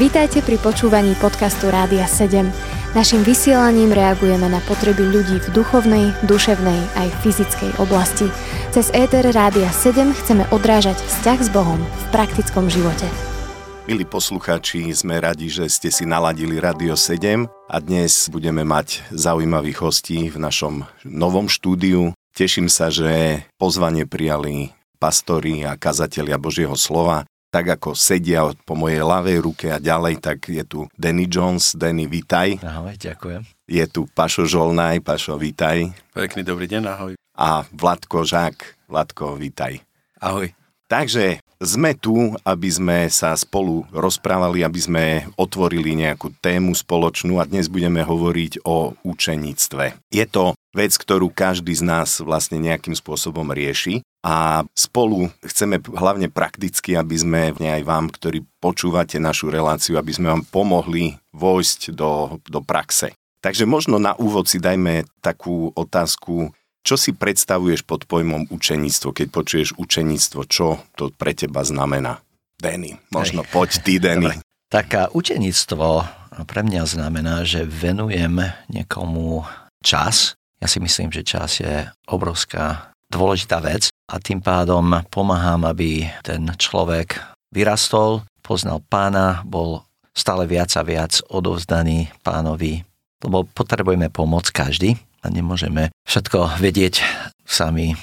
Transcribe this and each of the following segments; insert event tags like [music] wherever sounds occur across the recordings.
Vítajte pri počúvaní podcastu Rádia 7. Naším vysielaním reagujeme na potreby ľudí v duchovnej, duševnej aj fyzickej oblasti. Cez ETR Rádia 7 chceme odrážať vzťah s Bohom v praktickom živote. Milí poslucháči, sme radi, že ste si naladili Radio 7 a dnes budeme mať zaujímavých hostí v našom novom štúdiu. Teším sa, že pozvanie prijali pastori a kazatelia Božieho slova tak ako sedia po mojej ľavej ruke a ďalej, tak je tu Danny Jones. Danny, vítaj. Ahoj, ďakujem. Je tu Pašo Žolnaj. Pašo, vítaj. Pekný dobrý deň, ahoj. A Vladko Žák. Vladko, vítaj. Ahoj. Takže sme tu, aby sme sa spolu rozprávali, aby sme otvorili nejakú tému spoločnú a dnes budeme hovoriť o učeníctve. Je to vec, ktorú každý z nás vlastne nejakým spôsobom rieši a spolu chceme hlavne prakticky, aby sme aj vám, ktorí počúvate našu reláciu, aby sme vám pomohli vojsť do, do praxe. Takže možno na úvod si dajme takú otázku, čo si predstavuješ pod pojmom učeníctvo, keď počuješ učeníctvo, čo to pre teba znamená? Denny, možno Hej. poď ty, Denny. Tak učeníctvo pre mňa znamená, že venujem niekomu čas. Ja si myslím, že čas je obrovská dôležitá vec a tým pádom pomáham, aby ten človek vyrastol, poznal pána, bol stále viac a viac odovzdaný pánovi, lebo potrebujeme pomoc každý a nemôžeme všetko vedieť sami.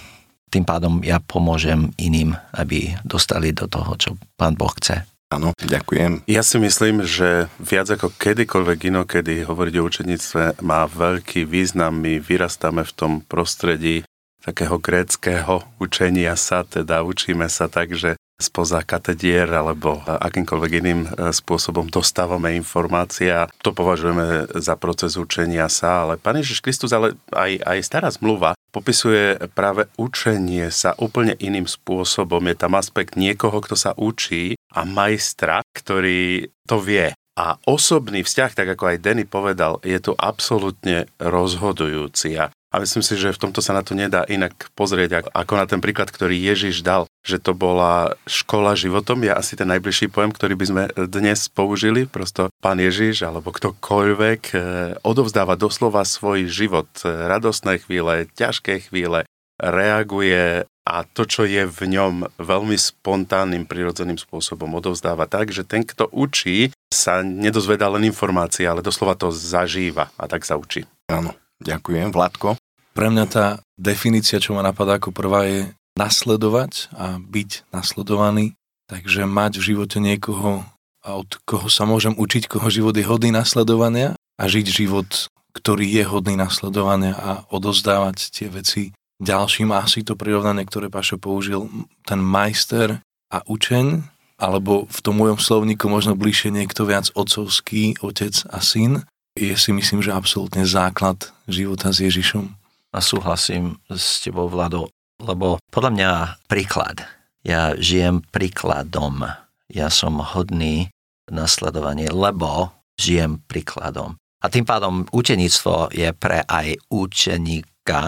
Tým pádom ja pomôžem iným, aby dostali do toho, čo pán Boh chce. Áno, ďakujem. Ja si myslím, že viac ako kedykoľvek inokedy hovoriť o učeníctve má veľký význam. My vyrastáme v tom prostredí takého gréckého učenia sa, teda učíme sa tak, že spoza katedier alebo akýmkoľvek iným e, spôsobom dostávame informácie a to považujeme za proces učenia sa, ale Pán Ježiš Kristus, ale aj, aj stará zmluva popisuje práve učenie sa úplne iným spôsobom. Je tam aspekt niekoho, kto sa učí a majstra, ktorý to vie. A osobný vzťah, tak ako aj Denny povedal, je tu absolútne rozhodujúci. A myslím si, že v tomto sa na to nedá inak pozrieť, ako na ten príklad, ktorý Ježiš dal, že to bola škola životom, je asi ten najbližší pojem, ktorý by sme dnes použili. Prosto pán Ježiš alebo ktokoľvek eh, odovzdáva doslova svoj život, radostné chvíle, ťažké chvíle, reaguje a to, čo je v ňom veľmi spontánnym, prirodzeným spôsobom odovzdáva tak, že ten, kto učí, sa nedozvedá len informácie, ale doslova to zažíva a tak sa učí. Áno. Ďakujem. Vládko? Pre mňa tá definícia, čo ma napadá ako prvá, je nasledovať a byť nasledovaný. Takže mať v živote niekoho, od koho sa môžem učiť, koho život je hodný nasledovania a žiť život, ktorý je hodný nasledovania a odozdávať tie veci ďalším. Asi to prirovnanie, ktoré Pašo použil, ten majster a učeň, alebo v tom mojom slovníku možno bližšie niekto viac otcovský, otec a syn, je si myslím, že absolútne základ života s Ježišom. A súhlasím s tebou, Vlado, lebo podľa mňa príklad. Ja žijem príkladom. Ja som hodný nasledovanie, lebo žijem príkladom. A tým pádom učeníctvo je pre aj učeníka,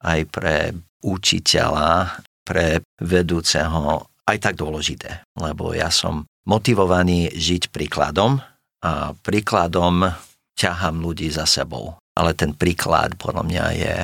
aj pre učiteľa, pre vedúceho aj tak dôležité, lebo ja som motivovaný žiť príkladom a príkladom ťahám ľudí za sebou. Ale ten príklad podľa mňa je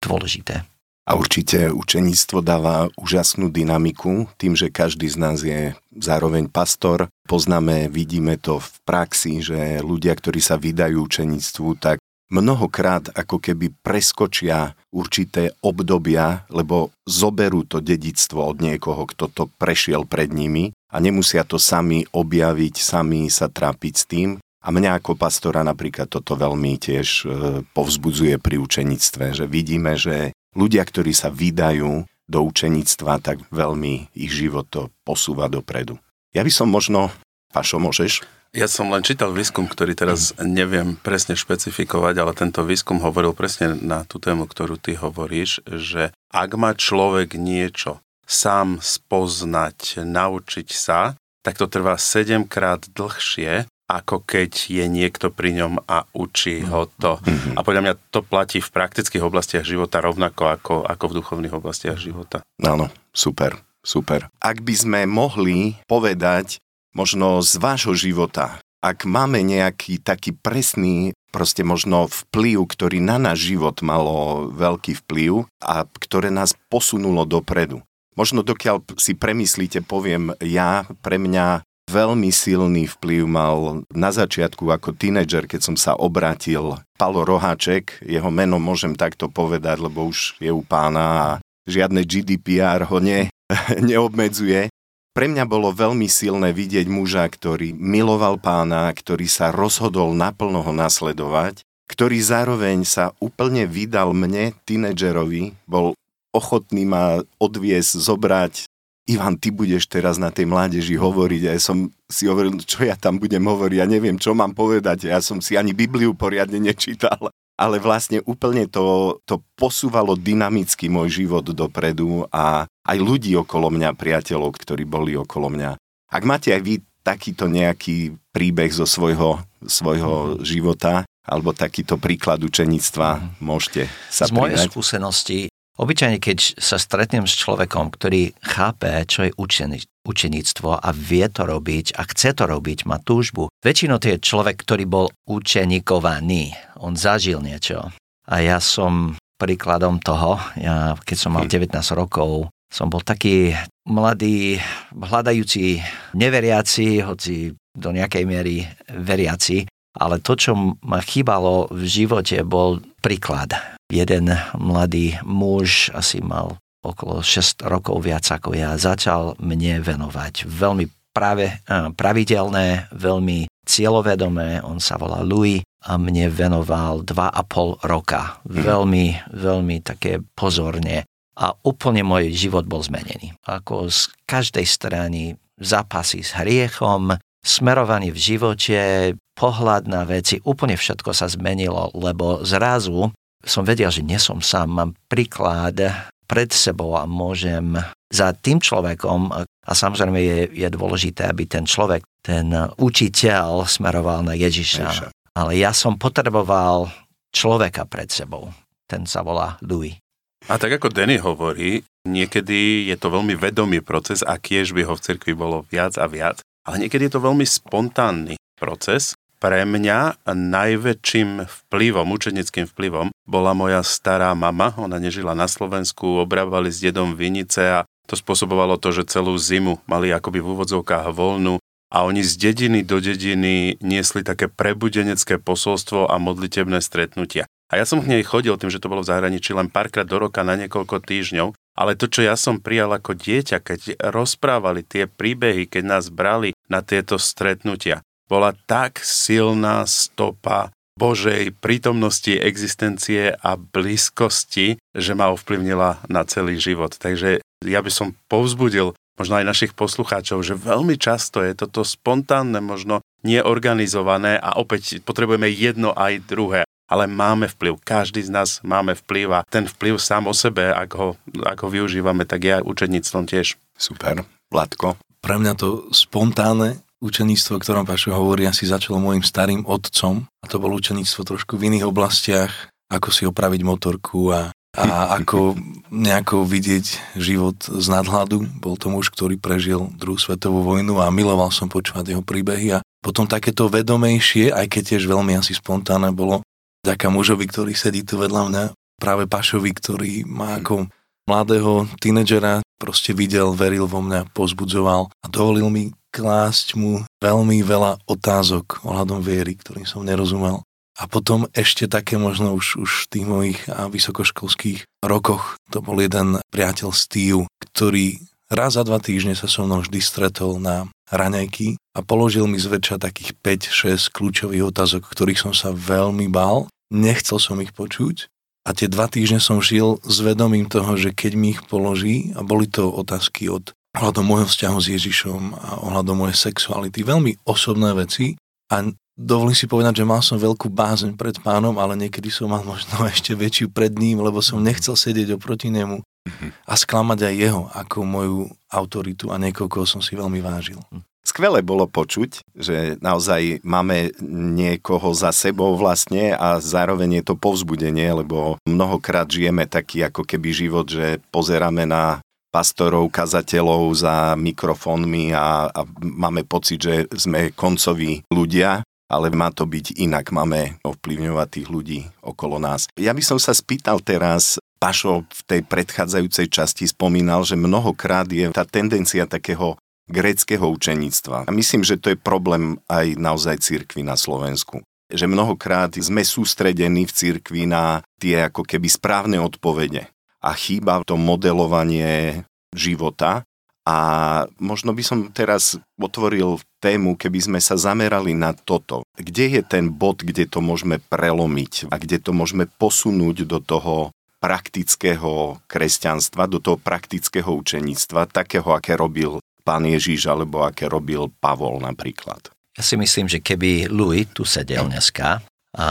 dôležité. A určite učeníctvo dáva úžasnú dynamiku, tým, že každý z nás je zároveň pastor. Poznáme, vidíme to v praxi, že ľudia, ktorí sa vydajú učeníctvu, tak mnohokrát ako keby preskočia určité obdobia, lebo zoberú to dedictvo od niekoho, kto to prešiel pred nimi a nemusia to sami objaviť, sami sa trápiť s tým, a mňa ako pastora napríklad toto veľmi tiež e, povzbudzuje pri učenictve, že vidíme, že ľudia, ktorí sa vydajú do učenictva, tak veľmi ich život to posúva dopredu. Ja by som možno... Pašo, môžeš? Ja som len čítal výskum, ktorý teraz neviem presne špecifikovať, ale tento výskum hovoril presne na tú tému, ktorú ty hovoríš, že ak má človek niečo sám spoznať, naučiť sa, tak to trvá 7 krát dlhšie, ako keď je niekto pri ňom a učí ho to. Mm-hmm. A podľa mňa to platí v praktických oblastiach života rovnako ako, ako v duchovných oblastiach života. Áno, super, super. Ak by sme mohli povedať možno z vášho života, ak máme nejaký taký presný, proste možno vplyv, ktorý na náš život malo veľký vplyv a ktoré nás posunulo dopredu. Možno dokiaľ si premyslíte, poviem ja, pre mňa veľmi silný vplyv mal na začiatku ako tínedžer, keď som sa obrátil Palo Roháček, jeho meno môžem takto povedať, lebo už je u pána a žiadne GDPR ho ne, [laughs] neobmedzuje. Pre mňa bolo veľmi silné vidieť muža, ktorý miloval pána, ktorý sa rozhodol naplno ho nasledovať, ktorý zároveň sa úplne vydal mne, tínedžerovi, bol ochotný ma odviesť, zobrať. Ivan, ty budeš teraz na tej mládeži hovoriť a ja som si hovoril, čo ja tam budem hovoriť, ja neviem, čo mám povedať, ja som si ani Bibliu poriadne nečítal ale vlastne úplne to, to posúvalo dynamicky môj život dopredu a aj ľudí okolo mňa, priateľov, ktorí boli okolo mňa. Ak máte aj vy takýto nejaký príbeh zo svojho, svojho mm-hmm. života, alebo takýto príklad učenictva, mm-hmm. môžete sa Z mojej skúsenosti Obyčajne, keď sa stretnem s človekom, ktorý chápe, čo je učení, učeníctvo a vie to robiť a chce to robiť, má túžbu. Väčšinou to je človek, ktorý bol učenikovaný. On zažil niečo. A ja som príkladom toho. Ja, keď som mal 19 hm. rokov, som bol taký mladý, hľadajúci, neveriaci, hoci do nejakej miery veriaci. Ale to, čo ma chýbalo v živote, bol príklad jeden mladý muž, asi mal okolo 6 rokov viac ako ja, začal mne venovať veľmi práve, pravidelné, veľmi cieľovedomé, on sa volá Louis a mne venoval 2,5 roka. Mhm. Veľmi, veľmi také pozorne a úplne môj život bol zmenený. Ako z každej strany zápasy s hriechom, smerovanie v živote, pohľad na veci, úplne všetko sa zmenilo, lebo zrazu som vedel, že nie som sám, mám príklad pred sebou a môžem za tým človekom, a samozrejme je, je dôležité, aby ten človek, ten učiteľ smeroval na Ježiša. Ježiša. Ale ja som potreboval človeka pred sebou. Ten sa volá Louis. A tak ako Denny hovorí, niekedy je to veľmi vedomý proces a kiež by ho v cirkvi bolo viac a viac, ale niekedy je to veľmi spontánny proces pre mňa najväčším vplyvom, učeneckým vplyvom bola moja stará mama. Ona nežila na Slovensku, obrávali s dedom vinice a to spôsobovalo to, že celú zimu mali akoby v úvodzovkách voľnú a oni z dediny do dediny niesli také prebudenecké posolstvo a modlitebné stretnutia. A ja som k nej chodil tým, že to bolo v zahraničí len párkrát do roka na niekoľko týždňov, ale to, čo ja som prijal ako dieťa, keď rozprávali tie príbehy, keď nás brali na tieto stretnutia, bola tak silná stopa Božej prítomnosti, existencie a blízkosti, že ma ovplyvnila na celý život. Takže ja by som povzbudil možno aj našich poslucháčov, že veľmi často je toto spontánne, možno neorganizované a opäť potrebujeme jedno aj druhé. Ale máme vplyv, každý z nás máme vplyv a ten vplyv sám o sebe, ak ho, ak ho využívame, tak ja učeníctvom tiež. Super. Vládko? Pre mňa to spontánne učeníctvo, o ktorom Pašo hovorí, asi začalo môjim starým otcom a to bolo učeníctvo trošku v iných oblastiach, ako si opraviť motorku a, a ako nejako vidieť život z nadhľadu. Bol to muž, ktorý prežil druhú svetovú vojnu a miloval som počúvať jeho príbehy a potom takéto vedomejšie, aj keď tiež veľmi asi spontánne bolo, ďaká mužovi, ktorý sedí tu vedľa mňa, práve Pašovi, ktorý má ako mladého tínedžera proste videl, veril vo mňa, pozbudzoval a dovolil mi klásť mu veľmi veľa otázok ohľadom viery, ktorým som nerozumel. A potom ešte také možno už, už v tých mojich vysokoškolských rokoch, to bol jeden priateľ Steve, ktorý raz za dva týždne sa so mnou vždy stretol na raňajky a položil mi zväčša takých 5-6 kľúčových otázok, ktorých som sa veľmi bál. Nechcel som ich počuť a tie dva týždne som žil s vedomím toho, že keď mi ich položí, a boli to otázky od ohľadom môjho vzťahu s Ježišom a ohľadom mojej sexuality. Veľmi osobné veci a dovolím si povedať, že mal som veľkú bázeň pred pánom, ale niekedy som mal možno [laughs] ešte väčšiu pred ním, lebo som nechcel sedieť oproti nemu a sklamať aj jeho ako moju autoritu a niekoho, koho som si veľmi vážil. Skvelé bolo počuť, že naozaj máme niekoho za sebou vlastne a zároveň je to povzbudenie, lebo mnohokrát žijeme taký ako keby život, že pozeráme na pastorov, kazateľov za mikrofónmi a, a máme pocit, že sme koncoví ľudia, ale má to byť inak. Máme ovplyvňovať tých ľudí okolo nás. Ja by som sa spýtal teraz, Pašo v tej predchádzajúcej časti spomínal, že mnohokrát je tá tendencia takého gréckého učeníctva. A myslím, že to je problém aj naozaj cirkvi na Slovensku. Že mnohokrát sme sústredení v cirkvi na tie ako keby správne odpovede. A chýba to modelovanie života a možno by som teraz otvoril tému, keby sme sa zamerali na toto. Kde je ten bod, kde to môžeme prelomiť a kde to môžeme posunúť do toho praktického kresťanstva, do toho praktického učeníctva, takého, aké robil pán Ježíš alebo aké robil Pavol napríklad. Ja si myslím, že keby Louis tu sedel dneska a,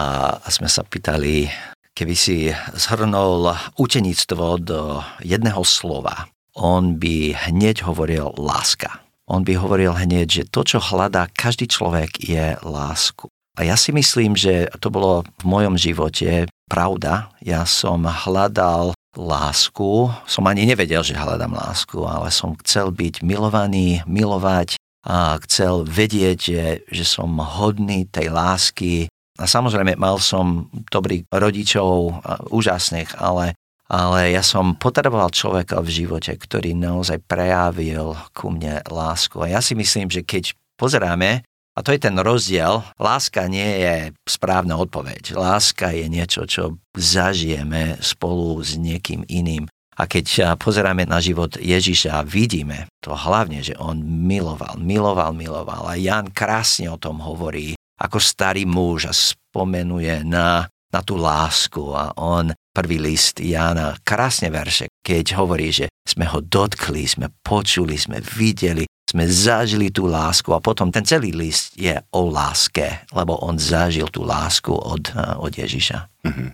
sme sa pýtali, keby si zhrnul učeníctvo do jedného slova, on by hneď hovoril láska. On by hovoril hneď, že to, čo hľadá každý človek, je lásku. A ja si myslím, že to bolo v mojom živote pravda. Ja som hľadal lásku, som ani nevedel, že hľadám lásku, ale som chcel byť milovaný, milovať a chcel vedieť, že, že som hodný tej lásky. A samozrejme, mal som dobrých rodičov, úžasných, ale ale ja som potreboval človeka v živote, ktorý naozaj prejavil ku mne lásku. A ja si myslím, že keď pozeráme, a to je ten rozdiel, láska nie je správna odpoveď. Láska je niečo, čo zažijeme spolu s niekým iným. A keď pozeráme na život Ježiša vidíme to hlavne, že on miloval, miloval, miloval. A Jan krásne o tom hovorí, ako starý muž a spomenuje na, na tú lásku a on prvý list Jána, krásne verše, keď hovorí, že sme ho dotkli, sme počuli, sme videli, sme zažili tú lásku a potom ten celý list je o láske, lebo on zažil tú lásku od, eh, od Ježiša. Mm-hmm.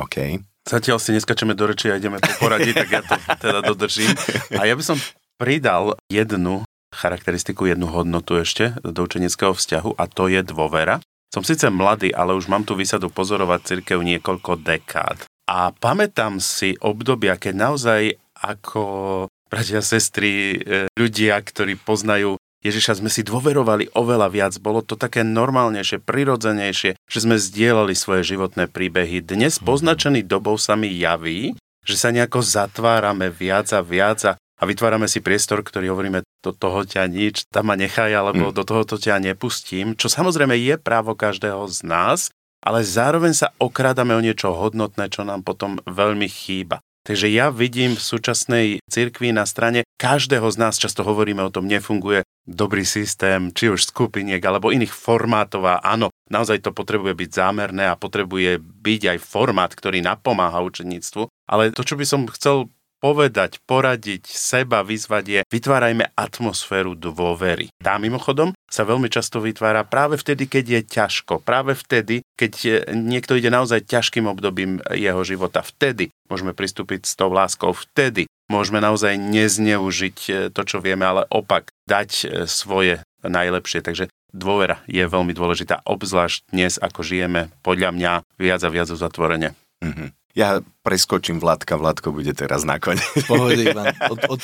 OK. Zatiaľ si neskačeme do reči a ideme po poradí, tak ja to teda dodržím. [laughs] A ja by som pridal jednu charakteristiku, jednu hodnotu ešte do učeneckého vzťahu a to je dôvera. Som síce mladý, ale už mám tu vysadu pozorovať cirkev niekoľko dekád. A pamätám si obdobia, keď naozaj ako bratia, sestry, e, ľudia, ktorí poznajú Ježiša, sme si dôverovali oveľa viac. Bolo to také normálnejšie, prirodzenejšie, že sme zdieľali svoje životné príbehy. Dnes mhm. poznačený dobou sa mi javí, že sa nejako zatvárame viac a viac a, a vytvárame si priestor, ktorý hovoríme, do toho ťa nič, tam ma nechaj, alebo mm. do toho ťa nepustím, čo samozrejme je právo každého z nás, ale zároveň sa okrádame o niečo hodnotné, čo nám potom veľmi chýba. Takže ja vidím v súčasnej cirkvi na strane každého z nás, často hovoríme o tom, nefunguje dobrý systém, či už skupiniek alebo iných formátov a áno, naozaj to potrebuje byť zámerné a potrebuje byť aj formát, ktorý napomáha učeníctvu. Ale to, čo by som chcel povedať, poradiť, seba vyzvať je, vytvárajme atmosféru dôvery. Tá mimochodom sa veľmi často vytvára práve vtedy, keď je ťažko, práve vtedy, keď niekto ide naozaj ťažkým obdobím jeho života. Vtedy môžeme pristúpiť s tou láskou, vtedy môžeme naozaj nezneužiť e, to, čo vieme, ale opak, dať e, svoje najlepšie. Takže dôvera je veľmi dôležitá, obzvlášť dnes, ako žijeme, podľa mňa, viac a viac uzatvorene. Mm-hmm. Ja preskočím Vládka, Vládko bude teraz nakoniec. Pohode, Ivan, od,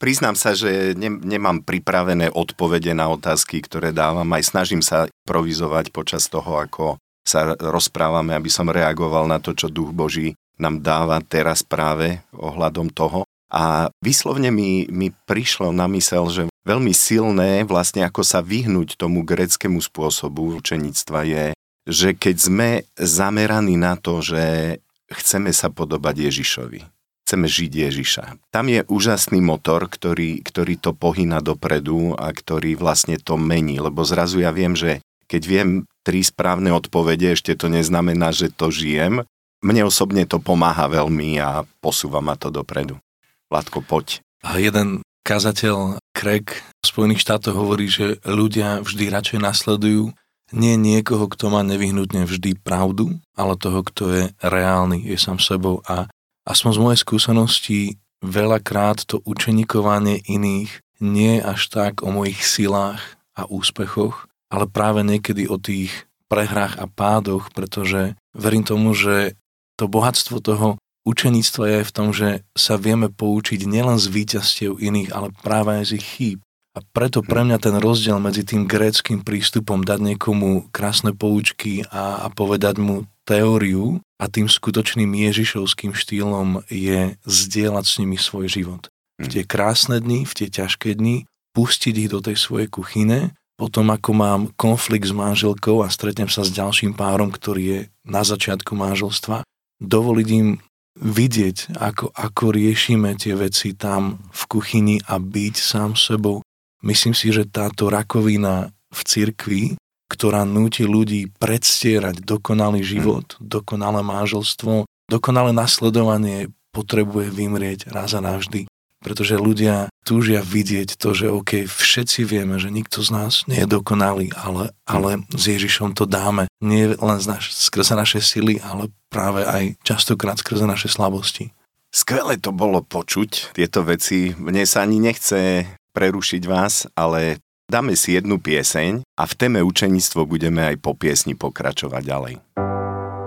Priznám sa, že ne, nemám pripravené odpovede na otázky, ktoré dávam. Aj snažím sa provizovať počas toho, ako sa rozprávame, aby som reagoval na to, čo Duch Boží nám dáva teraz práve ohľadom toho. A vyslovne mi, mi prišlo na mysel, že veľmi silné vlastne ako sa vyhnúť tomu greckému spôsobu učeníctva je že keď sme zameraní na to, že chceme sa podobať Ježišovi, chceme žiť Ježiša. Tam je úžasný motor, ktorý, ktorý to pohýna dopredu a ktorý vlastne to mení, lebo zrazu ja viem, že keď viem tri správne odpovede, ešte to neznamená, že to žijem. Mne osobne to pomáha veľmi a posúva ma to dopredu. Vládko, poď. A jeden kazateľ Craig v Spojených štátoch hovorí, že ľudia vždy radšej nasledujú nie niekoho, kto má nevyhnutne vždy pravdu, ale toho, kto je reálny, je sám sebou a aspoň z mojej skúsenosti veľakrát to učenikovanie iných nie až tak o mojich silách a úspechoch, ale práve niekedy o tých prehrách a pádoch, pretože verím tomu, že to bohatstvo toho učeníctvo je v tom, že sa vieme poučiť nielen z víťazstiev iných, ale práve aj z ich chýb. A preto pre mňa ten rozdiel medzi tým gréckým prístupom dať niekomu krásne poučky a, a povedať mu teóriu a tým skutočným ježišovským štýlom je zdieľať s nimi svoj život. V tie krásne dni, v tie ťažké dni, pustiť ich do tej svojej kuchyne, potom ako mám konflikt s manželkou a stretnem sa s ďalším párom, ktorý je na začiatku manželstva, dovoliť im vidieť, ako, ako riešime tie veci tam v kuchyni a byť sám sebou, Myslím si, že táto rakovina v cirkvi, ktorá núti ľudí predstierať dokonalý život, dokonalé manželstvo, dokonalé nasledovanie potrebuje vymrieť raz a navždy. Pretože ľudia túžia vidieť to, že OK, všetci vieme, že nikto z nás nie je dokonalý, ale, ale s Ježišom to dáme. Nie len z naš, skrze naše sily, ale práve aj častokrát skrze naše slabosti. Skvelé to bolo počuť tieto veci. Mne sa ani nechce prerušiť vás, ale dáme si jednu pieseň a v téme učeníctvo budeme aj po piesni pokračovať ďalej.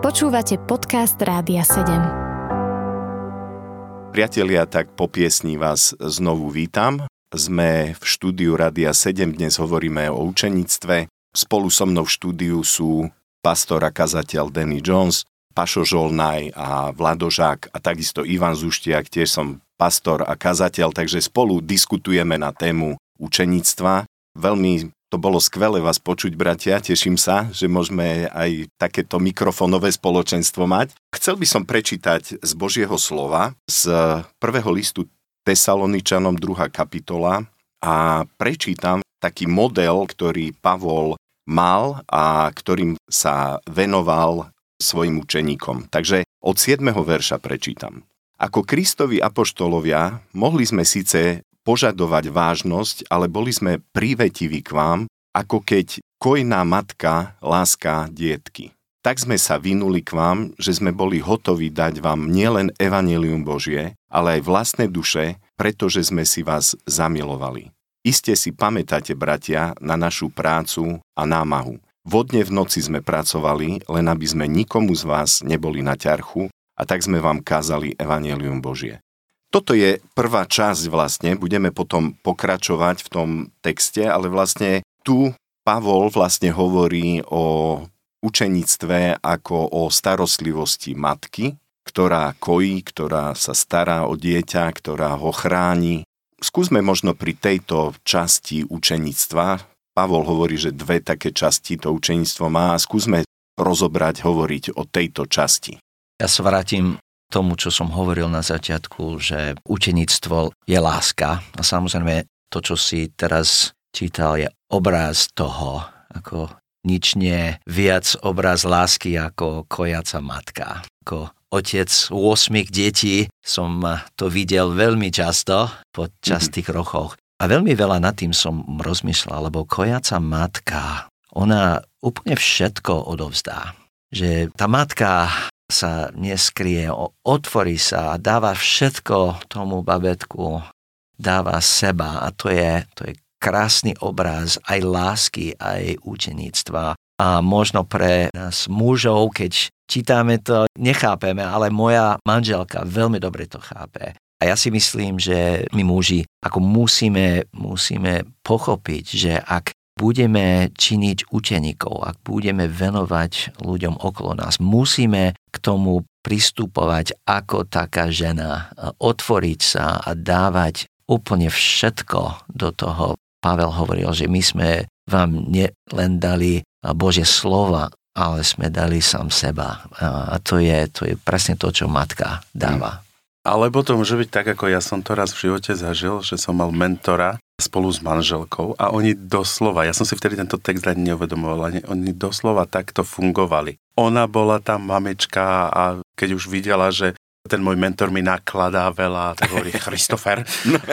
Počúvate podcast Rádia 7. Priatelia, tak po piesni vás znovu vítam. Sme v štúdiu Rádia 7, dnes hovoríme o učeníctve. Spolu so mnou v štúdiu sú pastor a kazateľ Danny Jones, Pašo Žolnaj a Vladožák a takisto Ivan Zuštiak, tiež som pastor a kazateľ, takže spolu diskutujeme na tému učeníctva. Veľmi to bolo skvelé vás počuť, bratia. Teším sa, že môžeme aj takéto mikrofonové spoločenstvo mať. Chcel by som prečítať z Božieho slova z prvého listu Tesaloničanom 2. kapitola a prečítam taký model, ktorý Pavol mal a ktorým sa venoval svojim učeníkom. Takže od 7. verša prečítam. Ako Kristovi apoštolovia mohli sme síce požadovať vážnosť, ale boli sme prívetiví k vám, ako keď kojná matka láska dietky. Tak sme sa vynuli k vám, že sme boli hotoví dať vám nielen evanelium Božie, ale aj vlastné duše, pretože sme si vás zamilovali. Iste si pamätáte, bratia, na našu prácu a námahu. Vodne v noci sme pracovali, len aby sme nikomu z vás neboli na ťarchu, a tak sme vám kázali Evangelium Božie. Toto je prvá časť vlastne, budeme potom pokračovať v tom texte, ale vlastne tu Pavol vlastne hovorí o učenictve ako o starostlivosti matky, ktorá kojí, ktorá sa stará o dieťa, ktorá ho chráni. Skúsme možno pri tejto časti učenictva, Pavol hovorí, že dve také časti to učenictvo má a skúsme rozobrať, hovoriť o tejto časti. Ja sa vrátim tomu, čo som hovoril na začiatku, že učenictvo je láska. A samozrejme, to, čo si teraz čítal, je obraz toho, ako nič nie viac obraz lásky ako kojaca matka. Ako otec 8 detí som to videl veľmi často po častých mm-hmm. rokoch. A veľmi veľa nad tým som rozmýšľal, lebo kojaca matka, ona úplne všetko odovzdá. Že tá matka sa neskrie, otvorí sa a dáva všetko tomu babetku, dáva seba a to je, to je krásny obraz aj lásky, aj učeníctva. A možno pre nás mužov, keď čítame to, nechápeme, ale moja manželka veľmi dobre to chápe. A ja si myslím, že my muži ako musíme, musíme pochopiť, že ak budeme činiť učeníkov, ak budeme venovať ľuďom okolo nás, musíme k tomu pristupovať ako taká žena, otvoriť sa a dávať úplne všetko do toho. Pavel hovoril, že my sme vám len dali Bože slova, ale sme dali sám seba. A to je, to je presne to, čo matka dáva. Alebo to môže byť tak, ako ja som to raz v živote zažil, že som mal mentora spolu s manželkou a oni doslova, ja som si vtedy tento text ani neuvedomoval, ani oni doslova takto fungovali. Ona bola tam mamička a keď už videla, že ten môj mentor mi nakladá veľa, tak hovorí [laughs] Christopher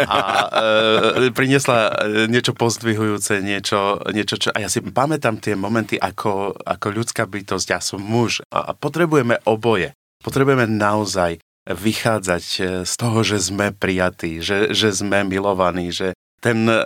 a e, priniesla e, niečo pozdvihujúce, niečo, niečo čo, a ja si pamätám tie momenty ako, ako ľudská bytosť, ja som muž a, a potrebujeme oboje. Potrebujeme naozaj vychádzať e, z toho, že sme prijatí, že, že sme milovaní, že ten, e,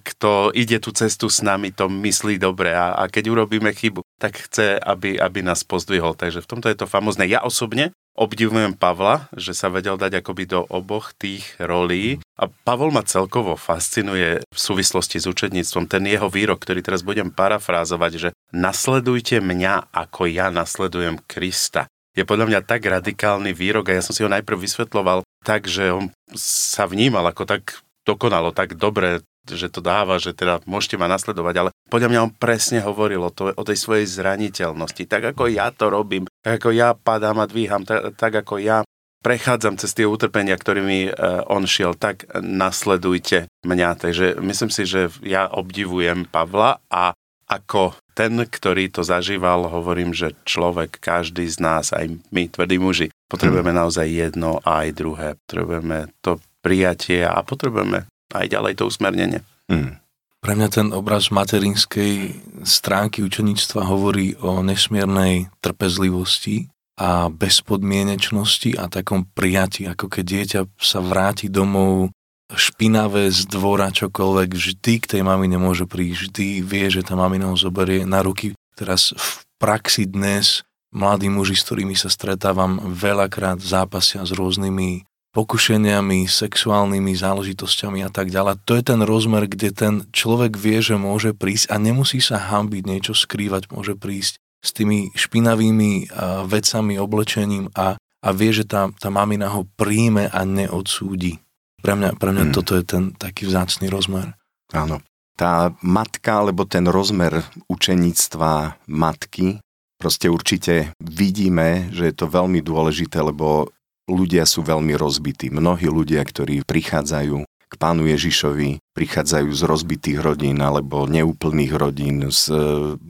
kto ide tú cestu s nami, to myslí dobre a, a keď urobíme chybu, tak chce, aby, aby nás pozdvihol. Takže v tomto je to famozne. Ja osobne obdivujem Pavla, že sa vedel dať akoby do oboch tých rolí. A Pavol ma celkovo fascinuje v súvislosti s učedníctvom. Ten jeho výrok, ktorý teraz budem parafrázovať, že nasledujte mňa, ako ja nasledujem Krista. Je podľa mňa tak radikálny výrok a ja som si ho najprv vysvetloval tak, že on sa vnímal ako tak dokonalo, tak dobre, že to dáva, že teda môžete ma nasledovať, ale podľa mňa on presne hovoril o, to, o tej svojej zraniteľnosti. Tak ako ja to robím, tak ako ja padám a dvíham, tak, tak ako ja prechádzam cez tie utrpenia, ktorými uh, on šiel, tak nasledujte mňa. Takže myslím si, že ja obdivujem Pavla a ako ten, ktorý to zažíval, hovorím, že človek, každý z nás, aj my, tvrdí muži, potrebujeme hmm. naozaj jedno a aj druhé. Potrebujeme to prijatie a potrebujeme aj ďalej to usmernenie. Hmm. Pre mňa ten obraz materinskej stránky učeníctva hovorí o nesmiernej trpezlivosti a bezpodmienečnosti a takom prijati, ako keď dieťa sa vráti domov špinavé z dvora, čokoľvek, vždy k tej mamine môže prísť, vždy vie, že tá mamina ho zoberie na ruky. Teraz v praxi dnes mladí muži, s ktorými sa stretávam, veľakrát zápasia s rôznymi pokušeniami, sexuálnymi záležitosťami a tak ďalej. To je ten rozmer, kde ten človek vie, že môže prísť a nemusí sa hambiť niečo skrývať, môže prísť s tými špinavými vecami, oblečením a, a vie, že tá, tá mamina ho príjme a neodsúdi. Pre mňa, pre mňa hmm. toto je ten taký vzácný rozmer. Áno. Tá matka, alebo ten rozmer učeníctva matky, proste určite vidíme, že je to veľmi dôležité, lebo ľudia sú veľmi rozbití. Mnohí ľudia, ktorí prichádzajú k pánu Ježišovi, prichádzajú z rozbitých rodín alebo neúplných rodín, z,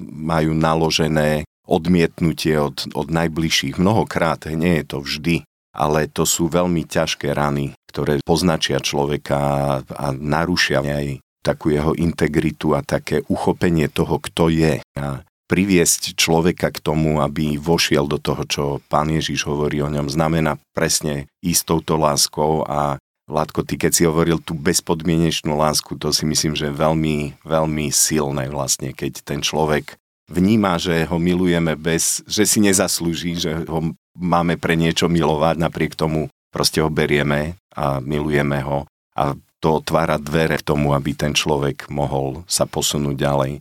majú naložené odmietnutie od, od najbližších. Mnohokrát, nie je to vždy, ale to sú veľmi ťažké rany, ktoré poznačia človeka a narušia aj takú jeho integritu a také uchopenie toho, kto je. A priviesť človeka k tomu, aby vošiel do toho, čo pán Ježiš hovorí o ňom, znamená presne ísť touto láskou a Vládko, ty keď si hovoril tú bezpodmienečnú lásku, to si myslím, že veľmi, veľmi silné vlastne, keď ten človek vníma, že ho milujeme bez, že si nezaslúži, že ho máme pre niečo milovať, napriek tomu proste ho berieme a milujeme ho a to otvára dvere k tomu, aby ten človek mohol sa posunúť ďalej.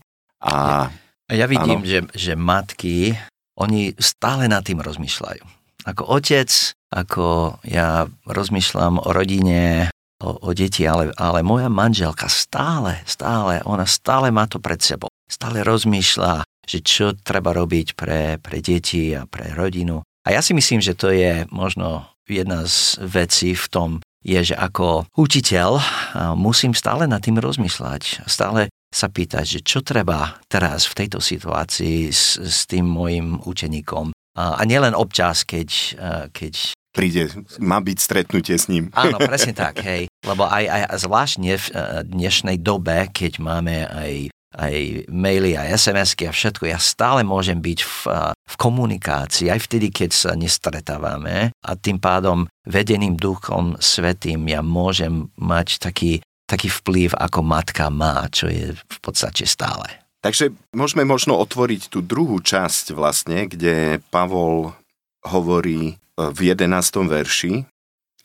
A ja vidím, že, že matky, oni stále nad tým rozmýšľajú. Ako otec, ako ja rozmýšľam o rodine, o, o deti, ale, ale moja manželka stále, stále, ona stále má to pred sebou. Stále rozmýšľa, že čo treba robiť pre, pre deti a pre rodinu. A ja si myslím, že to je možno jedna z vecí v tom, je, že ako učiteľ musím stále nad tým rozmýšľať. Stále sa pýtať, že čo treba teraz v tejto situácii s, s tým môjim učeníkom. A, a nielen občas, keď, keď príde, má byť stretnutie s ním. Áno, [laughs] presne tak, hej. Lebo aj, aj zvláštne v dnešnej dobe, keď máme aj, aj maily, aj SMS-ky a všetko, ja stále môžem byť v, v komunikácii, aj vtedy, keď sa nestretávame a tým pádom vedeným duchom svetým ja môžem mať taký taký vplyv, ako matka má, čo je v podstate stále. Takže môžeme možno otvoriť tú druhú časť vlastne, kde Pavol hovorí e, v 11. verši,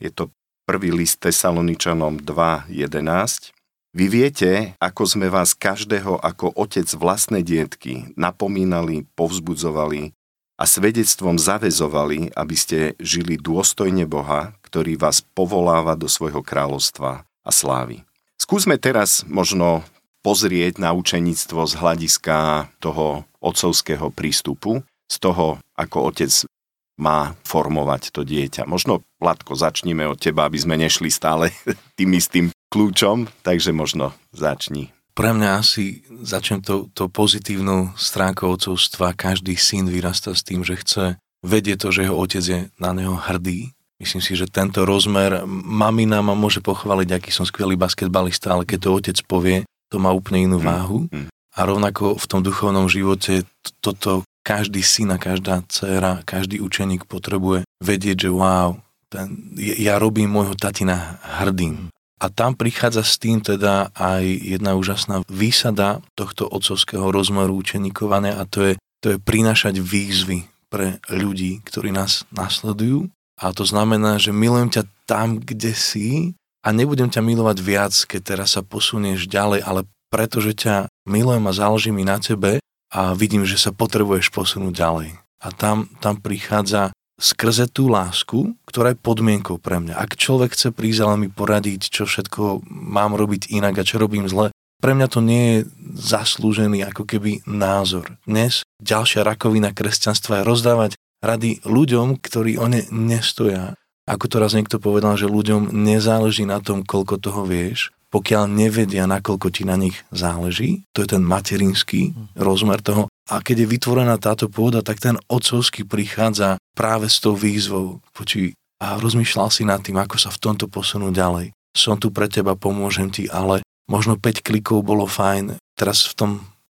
je to prvý list Tesaloničanom 2.11. Vy viete, ako sme vás každého ako otec vlastné dietky napomínali, povzbudzovali a svedectvom zavezovali, aby ste žili dôstojne Boha, ktorý vás povoláva do svojho kráľovstva a slávy. Skúsme teraz možno pozrieť na učeníctvo z hľadiska toho otcovského prístupu, z toho, ako otec má formovať to dieťa. Možno, Platko, začníme od teba, aby sme nešli stále [laughs] tým istým kľúčom, takže možno začni. Pre mňa asi začnem to, to pozitívnou stránkou otcovstva. Každý syn vyrasta s tým, že chce vedieť to, že jeho otec je na neho hrdý, Myslím si, že tento rozmer, mamina ma môže pochváliť, aký som skvelý basketbalista, ale keď to otec povie, to má úplne inú mm, váhu. Mm. A rovnako v tom duchovnom živote toto každý syn a každá dcera, každý učeník potrebuje vedieť, že wow, ten, ja robím môjho tatina hrdým. A tam prichádza s tým teda aj jedna úžasná výsada tohto otcovského rozmeru učeníkované a to je, to je prinášať výzvy pre ľudí, ktorí nás nasledujú. A to znamená, že milujem ťa tam, kde si a nebudem ťa milovať viac, keď teraz sa posunieš ďalej, ale pretože ťa milujem a záleží mi na tebe a vidím, že sa potrebuješ posunúť ďalej. A tam, tam prichádza skrze tú lásku, ktorá je podmienkou pre mňa. Ak človek chce prísť ale mi poradiť, čo všetko mám robiť inak a čo robím zle, pre mňa to nie je zaslúžený ako keby názor. Dnes ďalšia rakovina kresťanstva je rozdávať rady ľuďom, ktorí o ne nestoja. Ako to raz niekto povedal, že ľuďom nezáleží na tom, koľko toho vieš, pokiaľ nevedia, nakoľko ti na nich záleží. To je ten materinský rozmer toho. A keď je vytvorená táto pôda, tak ten otcovský prichádza práve s tou výzvou. Počuj, a rozmýšľal si nad tým, ako sa v tomto posunúť ďalej. Som tu pre teba, pomôžem ti, ale možno 5 klikov bolo fajn, teraz v tom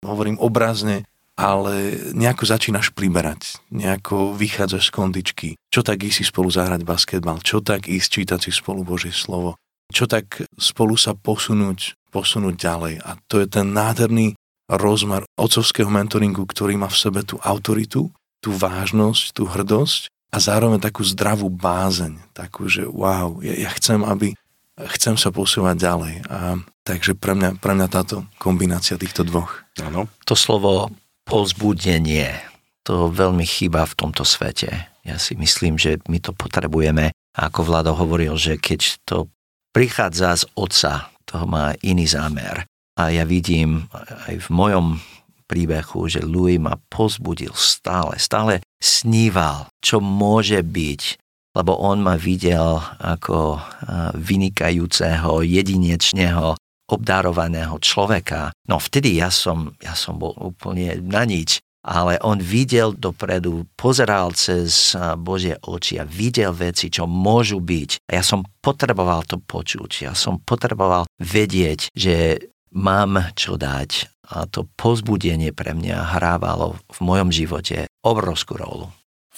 hovorím obrazne, ale nejako začínaš priberať, nejako vychádzaš z kondičky. Čo tak ísť si spolu zahrať basketbal, čo tak ísť čítať si spolu Božie slovo, čo tak spolu sa posunúť, posunúť ďalej. A to je ten nádherný rozmer otcovského mentoringu, ktorý má v sebe tú autoritu, tú vážnosť, tú hrdosť a zároveň takú zdravú bázeň, takú, že wow, ja, ja chcem, aby chcem sa posúvať ďalej. A takže pre mňa, pre mňa táto kombinácia týchto dvoch. Áno. To slovo pozbudenie, to veľmi chýba v tomto svete. Ja si myslím, že my to potrebujeme. Ako Vlado hovoril, že keď to prichádza z otca, to má iný zámer. A ja vidím aj v mojom príbehu, že Louis ma pozbudil stále, stále sníval, čo môže byť lebo on ma videl ako vynikajúceho, jedinečného, obdarovaného človeka. No vtedy ja som, ja som bol úplne na nič, ale on videl dopredu, pozeral cez Božie oči a videl veci, čo môžu byť. A ja som potreboval to počuť, ja som potreboval vedieť, že mám čo dať. A to pozbudenie pre mňa hrávalo v mojom živote obrovskú rolu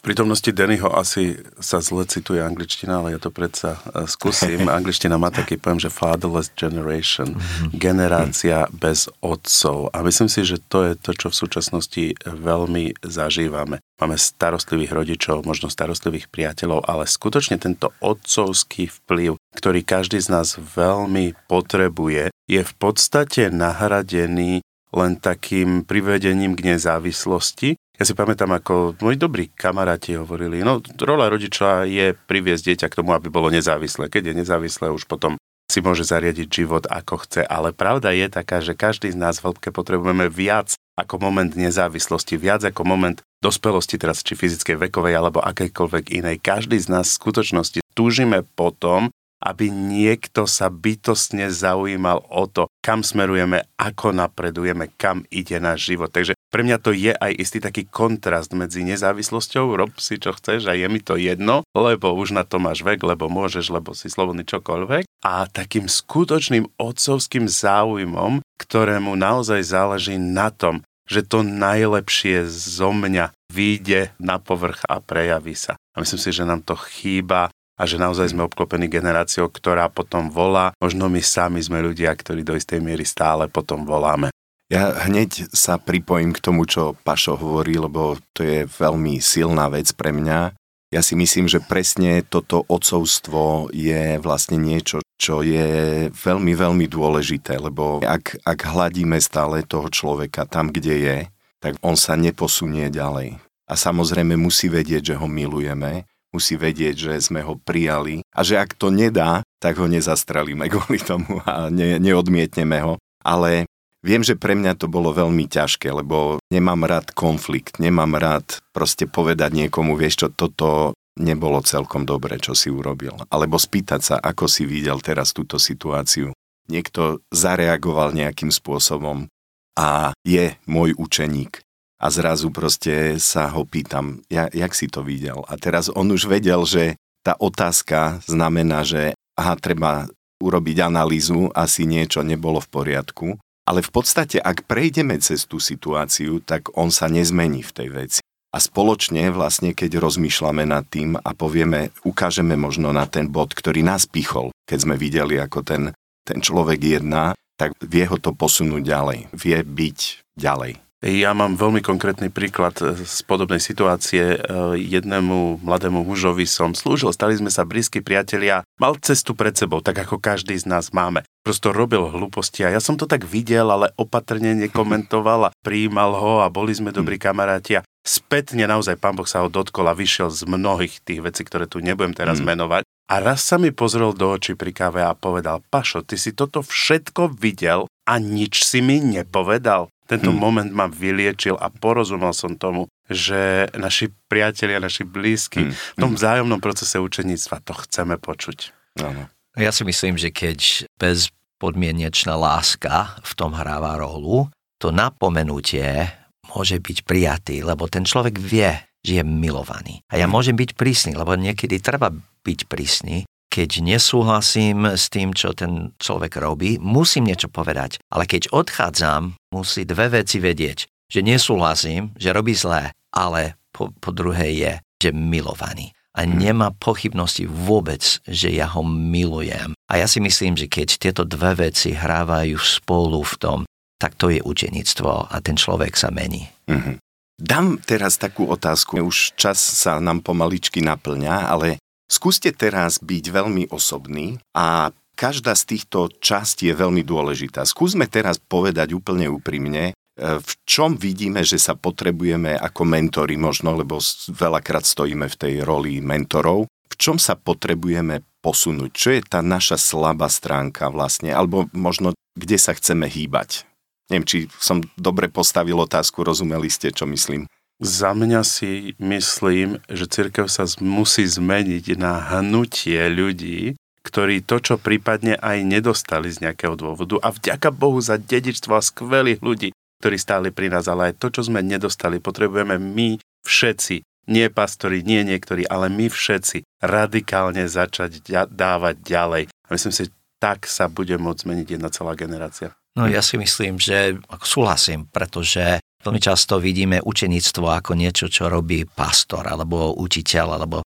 prítomnosti Dannyho asi sa zle cituje angličtina, ale ja to predsa e, skúsim. [laughs] Angličtina má taký pojem, že fatherless generation, mhm. generácia bez otcov. A myslím si, že to je to, čo v súčasnosti veľmi zažívame. Máme starostlivých rodičov, možno starostlivých priateľov, ale skutočne tento otcovský vplyv, ktorý každý z nás veľmi potrebuje, je v podstate nahradený len takým privedením k nezávislosti. Ja si pamätám, ako moji dobrí kamaráti hovorili, no rola rodiča je priviesť dieťa k tomu, aby bolo nezávislé. Keď je nezávislé, už potom si môže zariadiť život ako chce. Ale pravda je taká, že každý z nás v hĺbke potrebujeme viac ako moment nezávislosti, viac ako moment dospelosti, teraz či fyzickej, vekovej alebo akejkoľvek inej. Každý z nás v skutočnosti túžime potom, aby niekto sa bytostne zaujímal o to, kam smerujeme, ako napredujeme, kam ide náš život. Takže pre mňa to je aj istý taký kontrast medzi nezávislosťou, rob si čo chceš a je mi to jedno, lebo už na to máš vek, lebo môžeš, lebo si slobodný čokoľvek a takým skutočným otcovským záujmom, ktorému naozaj záleží na tom, že to najlepšie zo mňa vyjde na povrch a prejaví sa. A myslím si, že nám to chýba a že naozaj sme obklopení generáciou, ktorá potom volá. Možno my sami sme ľudia, ktorí do istej miery stále potom voláme. Ja hneď sa pripojím k tomu, čo Pašo hovorí, lebo to je veľmi silná vec pre mňa. Ja si myslím, že presne toto ocovstvo je vlastne niečo, čo je veľmi, veľmi dôležité, lebo ak, ak hladíme stále toho človeka tam, kde je, tak on sa neposunie ďalej. A samozrejme musí vedieť, že ho milujeme, musí vedieť, že sme ho prijali a že ak to nedá, tak ho nezastrelíme [laughs] kvôli tomu a ne, neodmietneme ho. Ale viem, že pre mňa to bolo veľmi ťažké, lebo nemám rád konflikt, nemám rád proste povedať niekomu, vieš čo, toto nebolo celkom dobre, čo si urobil. Alebo spýtať sa, ako si videl teraz túto situáciu. Niekto zareagoval nejakým spôsobom a je môj učeník a zrazu proste sa ho pýtam, ja, jak si to videl. A teraz on už vedel, že tá otázka znamená, že aha, treba urobiť analýzu, asi niečo nebolo v poriadku. Ale v podstate, ak prejdeme cez tú situáciu, tak on sa nezmení v tej veci. A spoločne vlastne, keď rozmýšľame nad tým a povieme, ukážeme možno na ten bod, ktorý nás pichol, keď sme videli, ako ten, ten človek jedná, tak vie ho to posunúť ďalej. Vie byť ďalej. Ja mám veľmi konkrétny príklad e, z podobnej situácie. E, jednému mladému mužovi som slúžil, stali sme sa blízki priatelia, mal cestu pred sebou, tak ako každý z nás máme. Prosto robil hlúposti a ja som to tak videl, ale opatrne nekomentoval a prijímal ho a boli sme dobrí kamaráti a spätne naozaj pán Boh sa ho dotkol a vyšiel z mnohých tých vecí, ktoré tu nebudem teraz mm. menovať. A raz sa mi pozrel do očí pri káve a povedal, Pašo, ty si toto všetko videl a nič si mi nepovedal. Tento hmm. moment ma vyliečil a porozumel som tomu, že naši priatelia, naši blízki hmm. v tom hmm. vzájomnom procese učeníctva to chceme počuť. Ano. Ja si myslím, že keď bezpodmienečná láska v tom hráva rolu, to napomenutie môže byť prijatý, lebo ten človek vie, že je milovaný. A ja hmm. môžem byť prísny, lebo niekedy treba byť prísny, keď nesúhlasím s tým, čo ten človek robí, musím niečo povedať. Ale keď odchádzam, musí dve veci vedieť. Že nesúhlasím, že robí zlé, ale po, po druhé je, že milovaný. A hmm. nemá pochybnosti vôbec, že ja ho milujem. A ja si myslím, že keď tieto dve veci hrávajú spolu v tom, tak to je učenictvo a ten človek sa mení. Mm-hmm. Dám teraz takú otázku. Už čas sa nám pomaličky naplňa, ale Skúste teraz byť veľmi osobný a každá z týchto častí je veľmi dôležitá. Skúsme teraz povedať úplne úprimne, e, v čom vidíme, že sa potrebujeme ako mentori možno, lebo veľakrát stojíme v tej roli mentorov, v čom sa potrebujeme posunúť, čo je tá naša slabá stránka vlastne, alebo možno kde sa chceme hýbať. Neviem, či som dobre postavil otázku, rozumeli ste, čo myslím. Za mňa si myslím, že církev sa musí zmeniť na hnutie ľudí, ktorí to, čo prípadne aj nedostali z nejakého dôvodu a vďaka Bohu za dedičstvo a skvelých ľudí, ktorí stáli pri nás, ale aj to, čo sme nedostali, potrebujeme my všetci, nie pastori, nie niektorí, ale my všetci radikálne začať dávať ďalej. A myslím si, tak sa bude môcť zmeniť jedna celá generácia. No ja si myslím, že súhlasím, pretože Veľmi často vidíme učeníctvo ako niečo, čo robí pastor alebo učiteľ alebo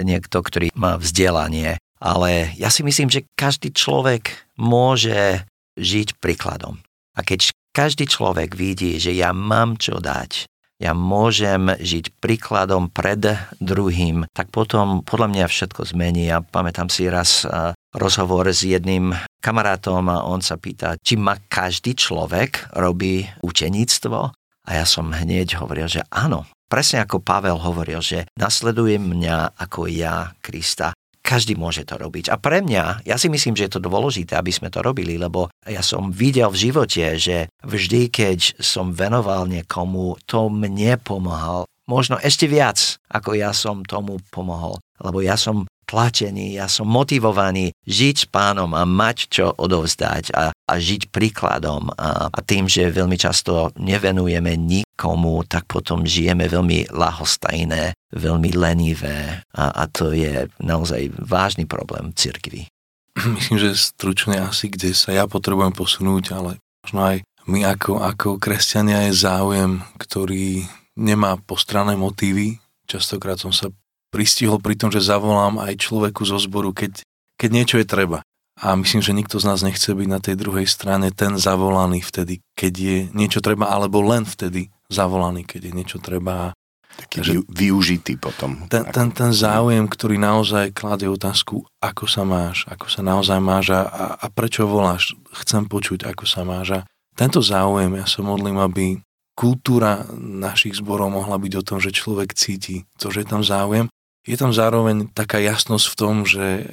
niekto, ktorý má vzdelanie. Ale ja si myslím, že každý človek môže žiť príkladom. A keď každý človek vidí, že ja mám čo dať, ja môžem žiť príkladom pred druhým, tak potom podľa mňa všetko zmení. Ja pamätám si raz rozhovor s jedným kamarátom a on sa pýta, či má každý človek robí učeníctvo a ja som hneď hovoril, že áno, presne ako Pavel hovoril, že nasleduje mňa ako ja Krista. Každý môže to robiť. A pre mňa, ja si myslím, že je to dôležité, aby sme to robili, lebo ja som videl v živote, že vždy, keď som venoval niekomu, to mne pomohal. Možno ešte viac, ako ja som tomu pomohol. Lebo ja som tlačený, ja som motivovaný žiť s pánom a mať čo odovzdať a, a žiť príkladom a, a tým, že veľmi často nevenujeme nikomu, tak potom žijeme veľmi lahostajné, veľmi lenivé a, a to je naozaj vážny problém cirkvi. [clears throat] Myslím, že stručne asi, kde sa ja potrebujem posunúť, ale možno aj my ako, ako kresťania je záujem, ktorý nemá postranné motívy. Častokrát som sa pristihol pri tom, že zavolám aj človeku zo zboru, keď, keď niečo je treba. A myslím, že nikto z nás nechce byť na tej druhej strane ten zavolaný vtedy, keď je niečo treba, alebo len vtedy zavolaný, keď je niečo treba. Taký Takže využitý potom. Ten, ten, ten záujem, ktorý naozaj kladie otázku, ako sa máš, ako sa naozaj máš a, a prečo voláš, chcem počuť, ako sa máš. A tento záujem, ja sa modlím, aby kultúra našich zborov mohla byť o tom, že človek cíti to, že je tam záujem je tam zároveň taká jasnosť v tom, že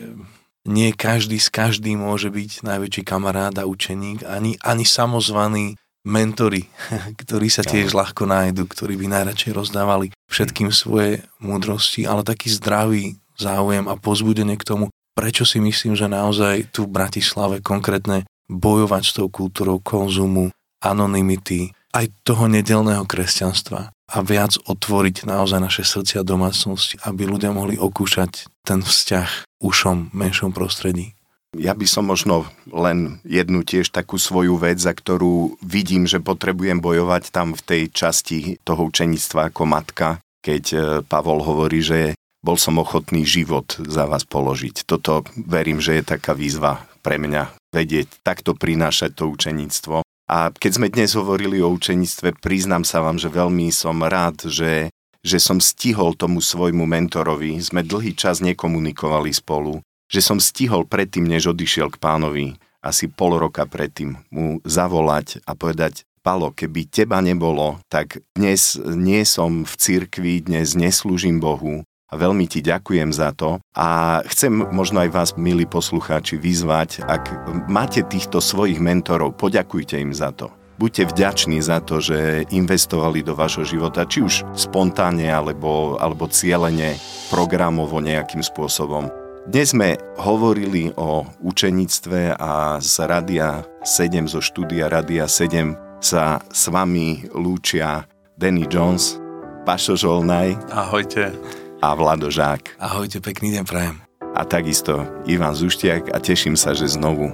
nie každý s každým môže byť najväčší kamarát a učeník, ani, ani samozvaní mentori, [laughs] ktorí sa tiež ľahko nájdu, ktorí by najradšej rozdávali všetkým svoje múdrosti, ale taký zdravý záujem a pozbudenie k tomu, prečo si myslím, že naozaj tu v Bratislave konkrétne bojovať s tou kultúrou konzumu, anonymity, aj toho nedelného kresťanstva a viac otvoriť naozaj naše srdcia a domácnosti, aby ľudia mohli okúšať ten vzťah ušom, menšom prostredí. Ja by som možno len jednu tiež takú svoju vec, za ktorú vidím, že potrebujem bojovať tam v tej časti toho učenictva ako matka, keď e, Pavol hovorí, že bol som ochotný život za vás položiť. Toto verím, že je taká výzva pre mňa vedieť takto prinášať to učeníctvo a keď sme dnes hovorili o učenictve, priznám sa vám, že veľmi som rád, že, že som stihol tomu svojmu mentorovi, sme dlhý čas nekomunikovali spolu, že som stihol predtým, než odišiel k pánovi, asi pol roka predtým, mu zavolať a povedať, Palo, keby teba nebolo, tak dnes nie som v cirkvi, dnes neslúžim Bohu, veľmi ti ďakujem za to a chcem možno aj vás, milí poslucháči, vyzvať, ak máte týchto svojich mentorov, poďakujte im za to. Buďte vďační za to, že investovali do vašho života, či už spontánne alebo, alebo cieľene, programovo nejakým spôsobom. Dnes sme hovorili o učenictve a z Radia 7, zo štúdia Radia 7 sa s vami lúčia Danny Jones, Pašo Žolnaj. Ahojte a Vlado Žák. Ahojte, pekný deň prajem. A takisto Ivan Zuštiak a teším sa, že znovu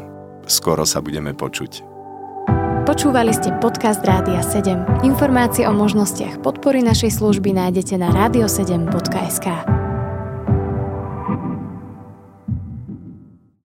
skoro sa budeme počuť. Počúvali ste podcast Rádia 7. Informácie o možnostiach podpory našej služby nájdete na radio7.sk.